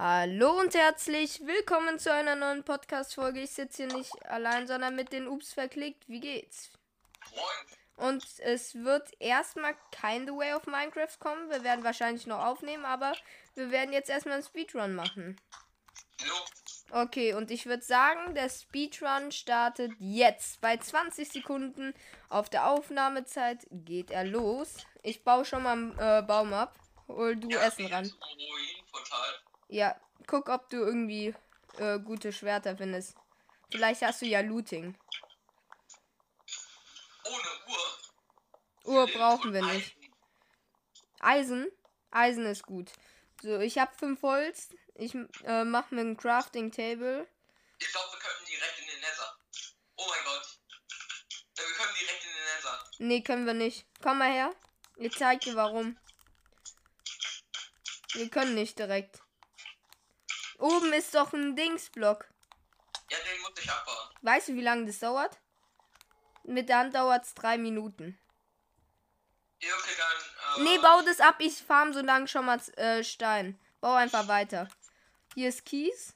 Hallo und herzlich willkommen zu einer neuen Podcast-Folge. Ich sitze hier nicht allein, sondern mit den Ups verklickt. Wie geht's? Moin. Und es wird erstmal kein The Way of Minecraft kommen. Wir werden wahrscheinlich noch aufnehmen, aber wir werden jetzt erstmal einen Speedrun machen. Jo. Okay, und ich würde sagen, der Speedrun startet jetzt. Bei 20 Sekunden auf der Aufnahmezeit geht er los. Ich baue schon mal einen äh, Baum ab. Hol du Ja, Essen ran. Ruinenportal. Ja, guck, ob du irgendwie äh, gute Schwerter findest. Vielleicht hast du ja Looting. Ohne Uhr. Uhr brauchen wir nicht. Eisen. Eisen? Eisen ist gut. So, ich habe fünf Holz. Ich äh, mache mir ein Crafting Table. Ich glaube, wir könnten direkt in den Nether. Oh mein Gott. Ja, wir können direkt in den Nether. Nee, können wir nicht. Komm mal her. Ich zeig dir warum. Wir können nicht direkt. Oben ist doch ein Dingsblock. Ja, den muss ich abbauen. Weißt du, wie lange das dauert? Mit der Hand dauert es drei Minuten. Ja, okay, dann. Äh, Nee, bau das ab. Ich farm so lang schon mal äh, Stein. Bau einfach weiter. Hier ist Kies.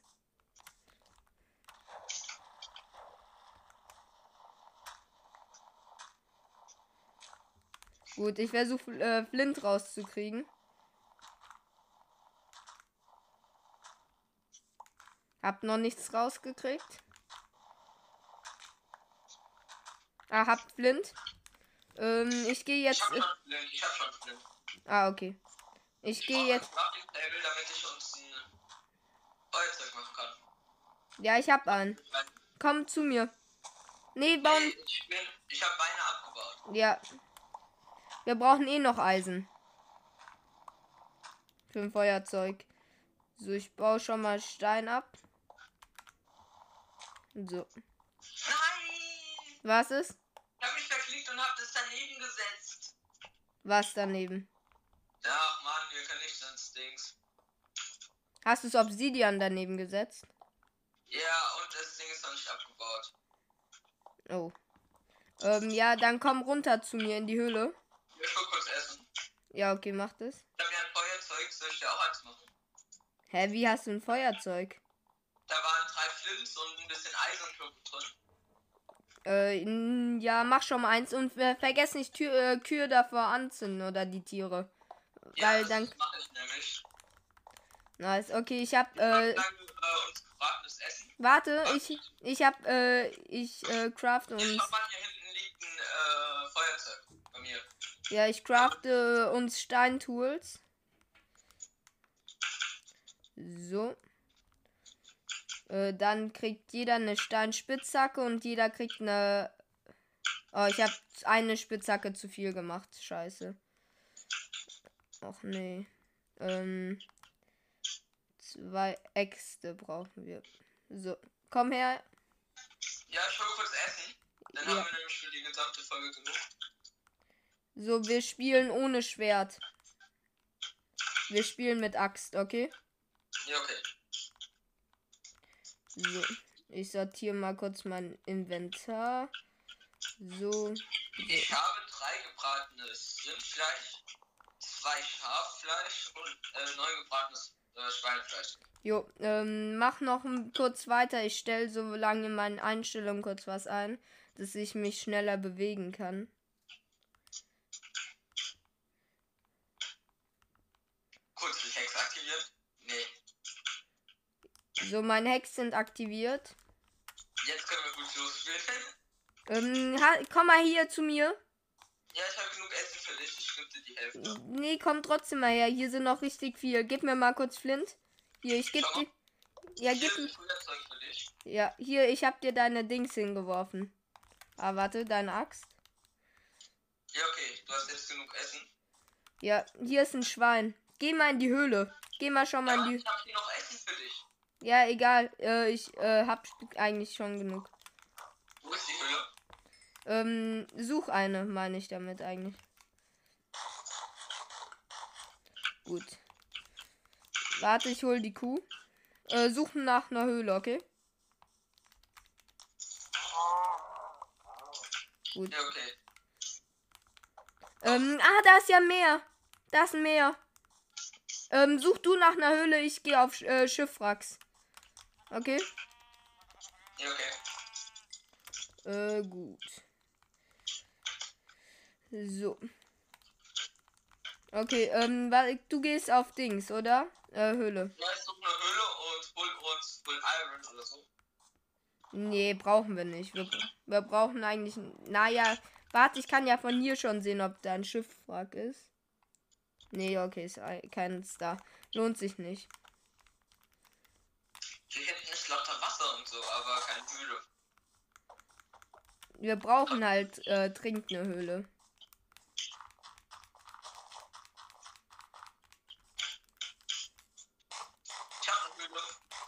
Gut, ich versuche äh, Flint rauszukriegen. Hab noch nichts rausgekriegt. Ah, hab Flint. Ähm, ich gehe Ich jetzt. hab schon. Ich hab schon Flint. Ah, okay. Ich gehe brauche jetzt. Table, damit ich uns ein Feuerzeug machen kann. Ja, ich hab einen. Komm zu mir. Nee, Nee, bauen. ich bin. Ich habe Beine abgebaut. Ja. Wir brauchen eh noch Eisen. Für ein Feuerzeug. So, ich baue schon mal Stein ab. So. Nein! Was ist? Ich hab mich verklickt und hab das daneben gesetzt. Was daneben? Ach Mann, wir können nicht sonst Dings. Hast du das Obsidian daneben gesetzt? Ja, und das Ding ist noch nicht abgebaut. Oh. Ähm, ja, dann komm runter zu mir in die Höhle. Ich will kurz essen. Ja, okay, mach das. Ich habe ja ein Feuerzeug, soll ich dir auch eins machen? Hä, wie hast du ein Feuerzeug? Flints und ein bisschen Eisenklumpen drin. Äh, ja, mach schon mal eins und äh, vergiss nicht Tür, äh, Kühe davor anzünden oder die Tiere. Ja, Weil dann. mache ich nämlich. Nice, okay, ich hab, Äh, äh, dann, äh, warte, ich, ich hab, äh, ich, äh, craft uns. Schau mal, hier hinten liegt ein äh, Feuerzeug bei mir. Ja, ich crafte uns Steintools. So. Äh, dann kriegt jeder eine Steinspitzhacke und jeder kriegt eine. Oh, ich habe eine Spitzhacke zu viel gemacht. Scheiße. Och nee. Ähm. Zwei Äxte brauchen wir. So. Komm her. Ja, ich hol kurz Essen. Dann Ja. haben wir nämlich für die gesamte Folge genug. So, wir spielen ohne Schwert. Wir spielen mit Axt, okay? Ja, okay. So, ich sortiere mal kurz mein Inventar. So, Ich habe drei gebratenes Rindfleisch, zwei Schaffleisch und äh, neun gebratenes äh, Schweinefleisch. jo, ähm, mach noch kurz weiter. Ich stelle so lange in meinen Einstellungen kurz was ein, dass ich mich schneller bewegen kann. Kurz die Hex aktivieren? Nee. So, meine Hacks sind aktiviert. Jetzt können wir gut losspielen. Ähm, komm mal hier zu mir. ja, ich habe genug Essen für dich. Ich gebe dir die Hälfte. Nee, komm trotzdem mal her. Hier sind noch richtig viel. Gib mir mal kurz Flint. Hier, ich geb Schau mal. dir. Ja, Hier gib. Ja, hier, ich hab dir deine Dings hingeworfen. Ah, warte, deine Axt. Ja, okay. Du hast jetzt genug Essen. Ja, hier ist ein Schwein. Geh mal in die Höhle. Geh mal schon mal Ja, in die. ich habe hier noch. Ja, egal. Äh, ich äh, hab eigentlich schon genug. Wo ist die Höhle? Ähm, such eine, meine ich damit eigentlich. Gut. Warte, ich hol die Kuh. Äh, suchen nach einer Höhle, okay? Gut. Ja, okay. Ähm, ah, da ist ja Meer. Da ist ein Meer. Ähm, such du nach einer Höhle, ich gehe auf äh, Schiffwracks. Okay? Ja, okay. Äh, gut. So. Okay, ähm, du gehst auf Dings, oder? Äh, Höhle. Ja, ich suche eine Höhle und hol uns Full Iron oder so. Nee, brauchen wir nicht. Wir, wir brauchen eigentlich. Naja, warte, ich kann ja von hier schon sehen, ob da ein Schiffwrack ist. Nee, okay, ist ei- keins da. Lohnt sich nicht. Hier hinten ist lauter Wasser und so, aber keine Höhle. Wir brauchen halt äh, dringend eine Höhle. Ich hab eine Höhle.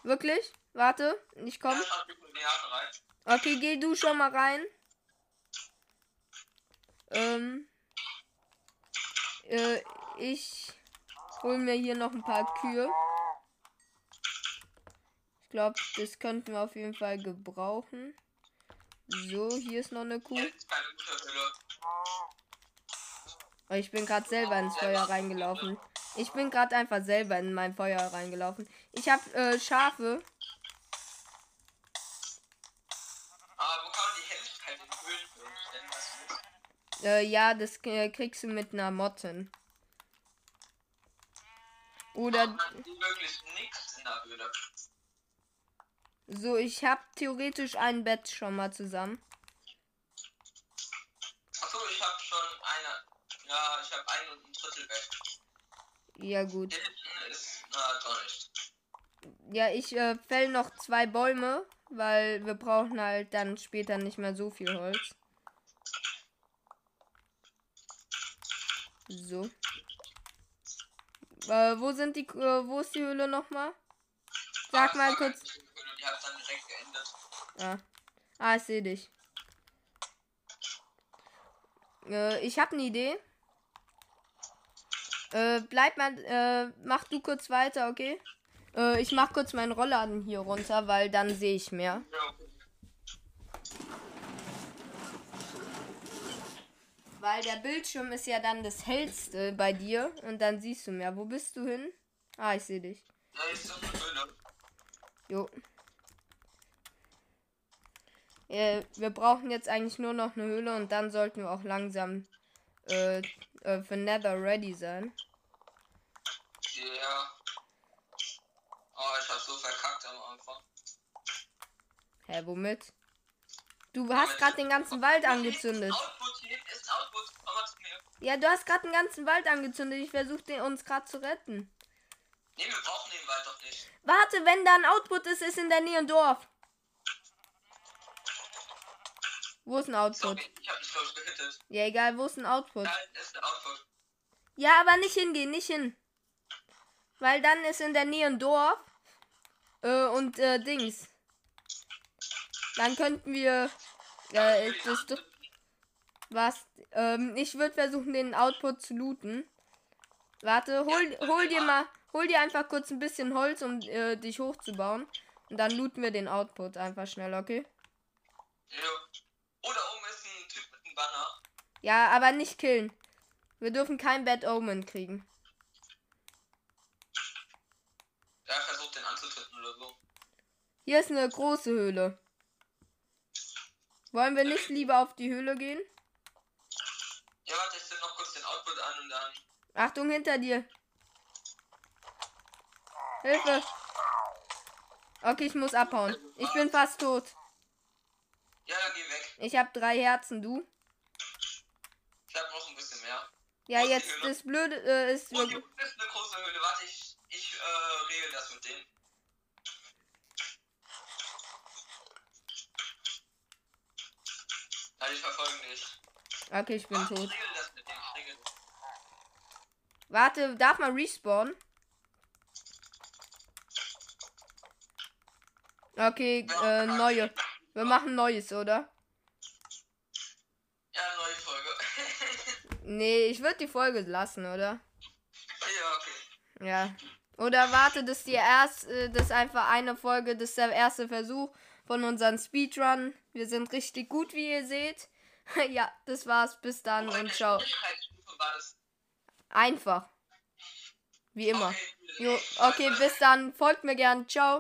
Wirklich? Warte, ich Ja, komm. ich hab eine Nähe rein. Okay, geh du schon mal rein. Ähm. Äh, ich hol mir hier noch ein paar Kühe. Ich glaube, das könnten wir auf jeden Fall gebrauchen. So, hier ist noch eine Kuh. Oh, ich bin gerade selber ins Feuer reingelaufen. Ich bin gerade einfach selber in mein Feuer reingelaufen. Ich habe äh, Schafe. Äh, ja, das äh, kriegst du mit einer Motten. Oder wirklich nichts in der Höhle. So, ich habe theoretisch ein Bett schon mal zusammen. Achso, ich hab schon eine. Ja, ich hab ein und ein Drittel Bett. Ja, gut. Hier hinten ist. Na, doch nicht. Ja, ich äh, fäll noch zwei Bäume, weil wir brauchen halt dann später nicht mehr so viel Holz. So. Äh, wo sind die, äh, wo ist die Höhle nochmal? Sag mal kurz. Ah, ah ich sehe dich. Äh, ich habe eine Idee. Äh, bleib mal, äh, mach du kurz weiter, okay? Äh, ich mach kurz meinen Rollladen hier runter, weil dann sehe ich mehr. Ja. Weil der Bildschirm ist ja dann das hellste bei dir und dann siehst du mehr. Wo bist du hin? Ah, ich sehe dich. So eine Höhle. Jo. Äh, wir brauchen jetzt eigentlich nur noch eine Höhle und dann sollten wir auch langsam äh, äh, für Nether ready sein. Ja. Oh, ich hab so verkackt am Anfang. Hä, womit? Du hast gerade den ganzen Wald angezündet. Ja, du hast gerade den ganzen Wald angezündet. Ich versuche uns gerade zu retten. Nee, wir brauchen den Wald doch nicht. Warte, wenn da ein Output ist, ist in der Nähe ein Dorf. Wo ist ein Output? Sorry, ich hab ich gehittet. Ja, egal, wo ist ein Output? Da ist ein Output. Ja, aber nicht hingehen, nicht hin. Weil dann ist in der Nähe ein Dorf. Äh, und äh, Dings. Dann könnten wir. Äh, ist das was? Ähm, ich würde versuchen, den Output zu looten. Warte, hol, hol dir mal. Hol dir einfach kurz ein bisschen Holz, um äh, dich hochzubauen. Und dann looten wir den Output einfach schnell, okay? Ja. Oder oben ist ein Typ mit einem Banner. Ja, aber nicht killen. Wir dürfen kein Bad Omen kriegen. Der versucht den anzutreten oder so. Hier ist eine große Höhle. Wollen wir nicht lieber auf die Höhle gehen? Ja, warte, ich zünd noch kurz den Output an und dann. Achtung hinter dir. Hilfe. Okay, ich muss abhauen. Ich bin fast tot. Ja, dann geh weg. Ich habe drei Herzen, du. Ich hab noch ein bisschen mehr. Ja, die jetzt das Blöde äh, ist. Und hier unten ist eine große Höhle. Warte, ich, ich äh, regel das mit denen. Nein, ich verfolge dich. Okay, ich bin Warte, tot. Ich regel das mit denen. Ich regel. Warte, darf man respawnen? Okay, äh, neue. Wir machen neues, oder? Ja, neue Folge. Nee, ich würde die Folge lassen, oder? ja, okay. Ja. Oder warte, das ist die erste, das ist einfach eine Folge, das ist der erste Versuch von unserem Speedrun. Wir sind richtig gut, wie ihr seht. ja, das war's. Bis dann und ciao. Das? Einfach. Wie immer. Okay, Jo, okay, bis dann. Folgt mir gern. Ciao.